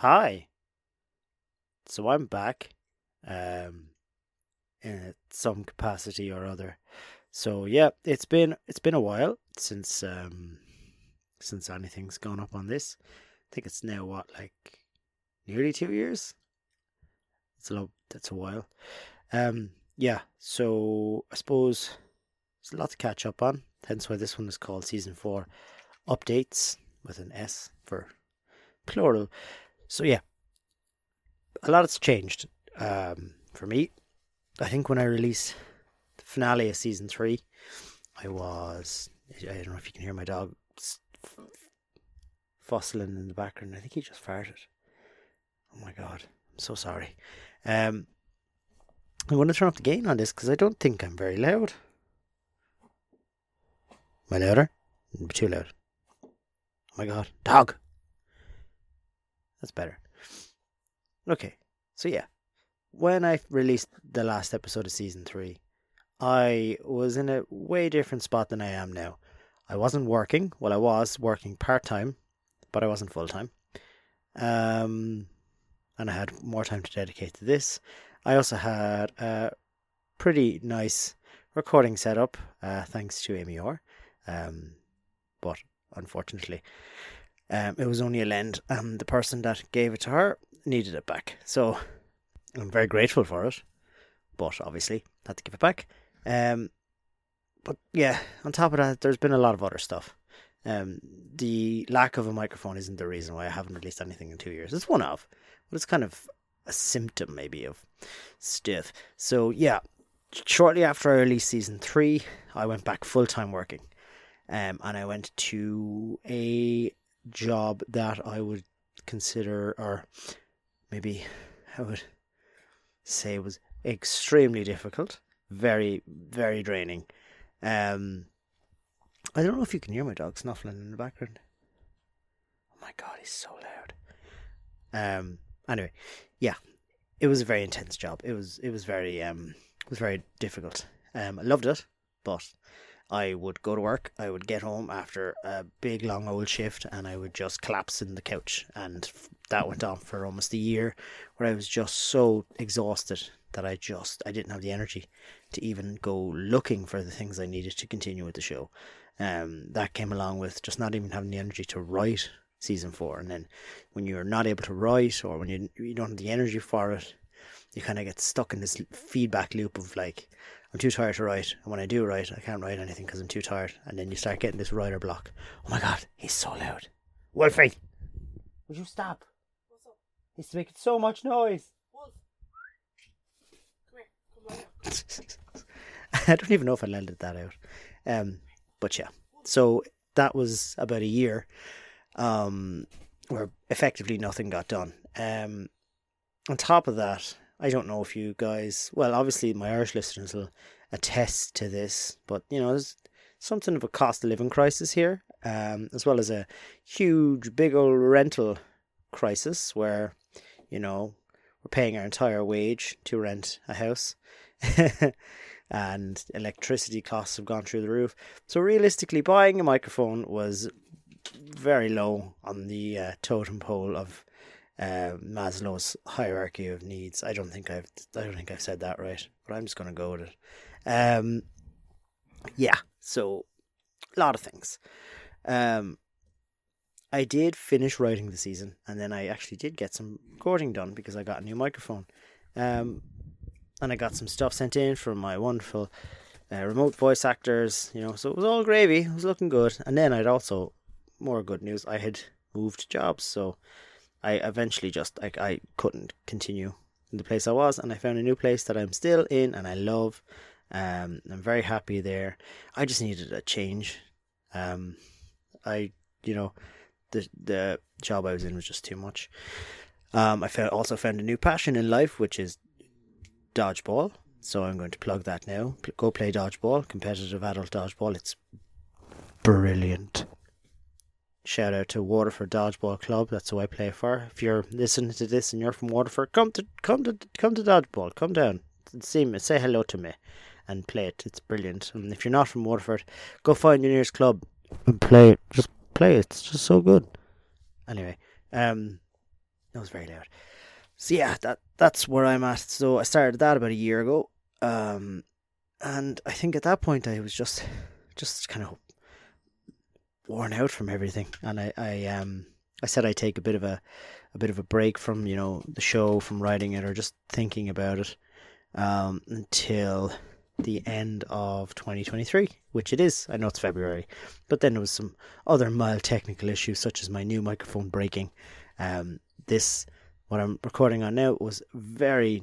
Hi. So I'm back, um, in some capacity or other. So yeah, it's been it's been a while since um since anything's gone up on this. I think it's now what like nearly two years. It's a lot. That's a while. Um, yeah. So I suppose there's a lot to catch up on. Hence why this one is called season four updates with an S for plural. So yeah, a lot has changed um, for me. I think when I released the finale of season three, I was I don't know if you can hear my dog fussling in the background. I think he just farted. Oh my god, I'm so sorry. Um, I'm going to turn up the gain on this because I don't think I'm very loud. I louder? Too loud. Oh my god, dog. That's better. Okay, so yeah, when I released the last episode of season three, I was in a way different spot than I am now. I wasn't working. Well, I was working part time, but I wasn't full time. Um, and I had more time to dedicate to this. I also had a pretty nice recording setup, uh, thanks to Amy Orr. Um, but unfortunately, um, it was only a lend, and the person that gave it to her needed it back. So I'm very grateful for it, but obviously had to give it back. Um, but yeah, on top of that, there's been a lot of other stuff. Um, the lack of a microphone isn't the reason why I haven't released anything in two years. It's one of, but it's kind of a symptom maybe of stiff. So yeah, shortly after I released season three, I went back full time working, um, and I went to a job that I would consider, or maybe I would say was extremely difficult, very, very draining. Um, I don't know if you can hear my dog snuffling in the background. Oh my god, he's so loud. Um. Anyway, yeah, it was a very intense job. It was. It was very. Um. It was very difficult. Um. I loved it, but I would go to work. I would get home after a big long old shift, and I would just collapse in the couch. And that went on for almost a year, where I was just so exhausted that I just I didn't have the energy to even go looking for the things I needed to continue with the show. Um, that came along with just not even having the energy to write season four, and then when you're not able to write or when you you don't have the energy for it, you kind of get stuck in this feedback loop of like I'm too tired to write, and when I do write, I can't write anything because I'm too tired, and then you start getting this writer block. Oh my god, he's so loud. Wolfie, would you stop? What's up? He's making so much noise. I don't even know if I landed that out. Um, but yeah, so that was about a year, um, where effectively nothing got done. Um, on top of that, I don't know if you guys, well, obviously my Irish listeners will attest to this, but you know, there's something of a cost of living crisis here, um, as well as a huge, big old rental crisis where, you know, we're paying our entire wage to rent a house. and electricity costs have gone through the roof. So realistically, buying a microphone was very low on the uh, totem pole of uh, Maslow's hierarchy of needs. I don't think I've I don't think I've said that right, but I'm just going to go with it. Um, yeah, so a lot of things. Um, I did finish writing the season, and then I actually did get some recording done because I got a new microphone. Um, and I got some stuff sent in from my wonderful uh, remote voice actors, you know, so it was all gravy. It was looking good. And then I'd also, more good news, I had moved jobs, so I eventually just, like, I couldn't continue in the place I was, and I found a new place that I'm still in and I love. Um, I'm very happy there. I just needed a change. Um, I, you know, the the job I was in was just too much. Um, I found, also found a new passion in life, which is dodgeball. So I'm going to plug that now. Go play dodgeball, competitive adult dodgeball. It's brilliant. Shout out to Waterford Dodgeball Club. That's who I play for. If you're listening to this and you're from Waterford, come to come to come to dodgeball. Come down, see me, say hello to me, and play it. It's brilliant. And if you're not from Waterford, go find your nearest club and play it. Just play it. It's just so good. Anyway, um, That was very loud. So yeah, that that's where I'm at. So I started that about a year ago, um, and I think at that point I was just just kind of worn out from everything, and I I um I said I'd take a bit of a a bit of a break from you know the show, from writing it, or just thinking about it, um, until the end of 2023, which it is. I know it's February, but then there was some other mild technical issues, such as my new microphone breaking. Um, this, what I'm recording on now, was very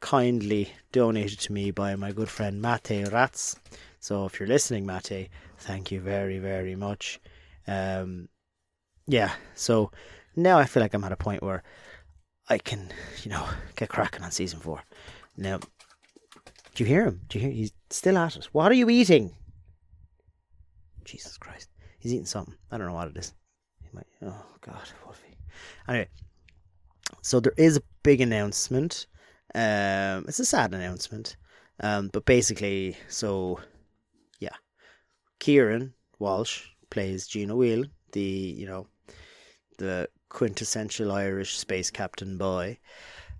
kindly donated to me by my good friend Mate Ratz. So if you're listening, Mate, thank you very, very much. Um, yeah, so now I feel like I'm at a point where I can, you know, get cracking on season four. Now, do you hear him? Do you hear? He's still at it. What are you eating? Jesus Christ, he's eating something. I don't know what it is. He might. Oh God, Wolfie. Anyway, so there is a big announcement. Um, it's a sad announcement. Um, but basically, so Kieran Walsh plays Gino Whelan, the you know, the quintessential Irish space captain boy,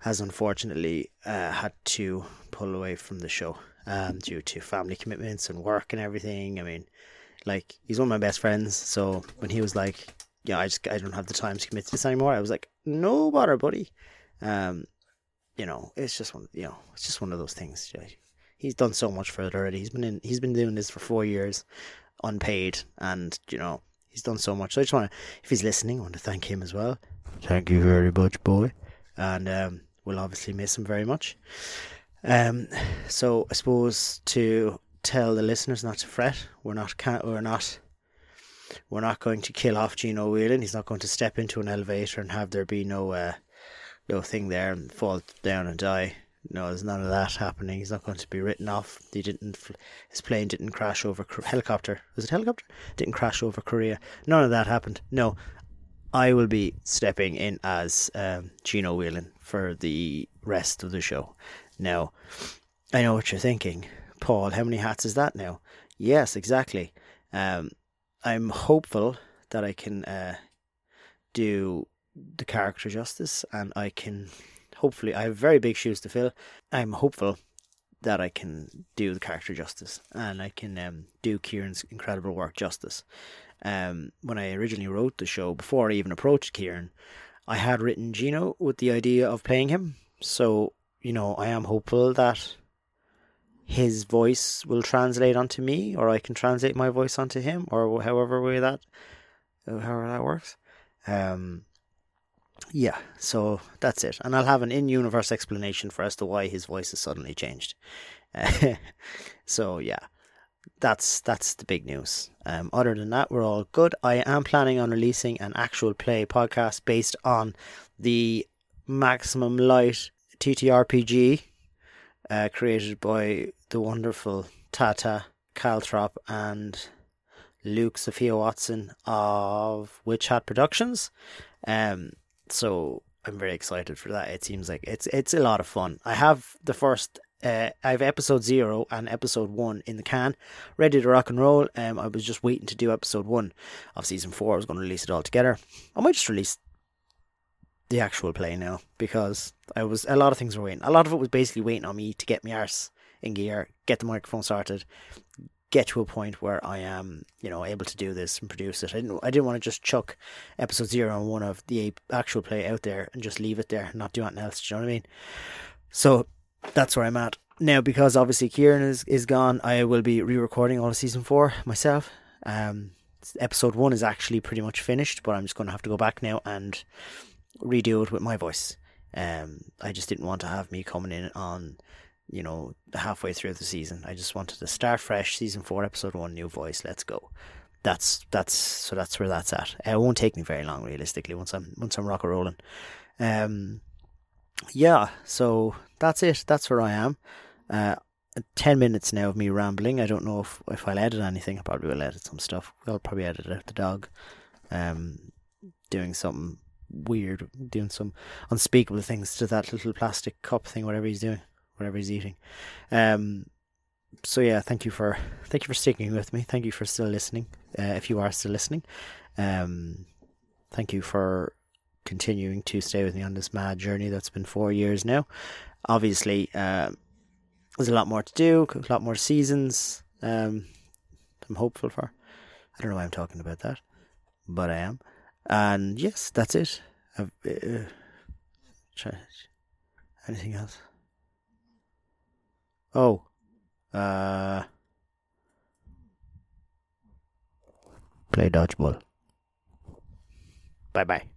has unfortunately uh, had to pull away from the show um, due to family commitments and work and everything. I mean, like he's one of my best friends, so when he was like, "Yeah, I just I don't have the time to commit to this anymore," I was like, "No bother, buddy." Um, you know, it's just one. You know, it's just one of those things. He's done so much for it already. He's been in. He's been doing this for four years, unpaid, and you know he's done so much. So I just want to, if he's listening, I want to thank him as well. Thank you very much, boy. And um, we'll obviously miss him very much. Um, so I suppose to tell the listeners not to fret, we're not we're not we're not going to kill off Gino Whelan. He's not going to step into an elevator and have there be no uh, no thing there and fall down and die. No, there's none of that happening. He's not going to be written off. He didn't. His plane didn't crash over helicopter. Was it helicopter? Didn't crash over Korea. None of that happened. No, I will be stepping in as um, Gino Whelan for the rest of the show. Now, I know what you're thinking, Paul. How many hats is that now? Yes, exactly. Um, I'm hopeful that I can uh, do the character justice, and I can hopefully I have very big shoes to fill. I'm hopeful that I can do the character justice and I can um, do Kieran's incredible work justice. Um, when I originally wrote the show, before I even approached Kieran, I had written Gino with the idea of playing him. So you know, I am hopeful that his voice will translate onto me, or I can translate my voice onto him, or however way that, however that works. Um, yeah, so that's it, and I'll have an in-universe explanation for as to why his voice has suddenly changed. so yeah, that's that's the big news. Um, other than that, we're all good. I am planning on releasing an actual play podcast based on the Maximum Light TTRPG, uh, created by the wonderful Tata Calthrop and Luke Sophia Watson of Witch Hat Productions. Um, so I'm very excited for that. It seems like it's it's a lot of fun. I have the first. Uh, I have episode zero and episode one in the can, ready to rock and roll. Um, I was just waiting to do episode one of season four. I was going to release it all together. I might just release the actual play now because I was a lot of things were waiting. A lot of it was basically waiting on me to get my arse in gear, get the microphone started, get to a point where I am, you know, able to do this and produce it. I didn't I didn't want to just chuck episode zero and one of the actual play out there and just leave it there and not do anything else. Do you know what I mean? So that's where I'm at. Now because obviously Kieran is, is gone, I will be re recording all of season four myself. Um episode one is actually pretty much finished, but I'm just gonna have to go back now and redo it with my voice. Um, I just didn't want to have me coming in on, you know, halfway through the season. I just wanted to start fresh, season four, episode one, new voice. Let's go. That's that's so that's where that's at. It won't take me very long, realistically. Once I'm once I'm rock and rolling. Um, yeah. So that's it. That's where I am. Uh, ten minutes now of me rambling. I don't know if if I'll edit anything. I probably will edit some stuff. I'll probably edit out the dog, um, doing something weird, doing some unspeakable things to that little plastic cup thing, whatever he's doing, whatever he's eating. Um, so yeah, thank you for thank you for sticking with me. Thank you for still listening. Uh, if you are still listening, um, thank you for continuing to stay with me on this mad journey that's been four years now. Obviously, uh, there's a lot more to do, a lot more seasons. Um, I'm hopeful for. I don't know why I'm talking about that, but I am. And yes, that's it. I've, uh, anything else? Oh, uh, play dodgeball. Bye bye.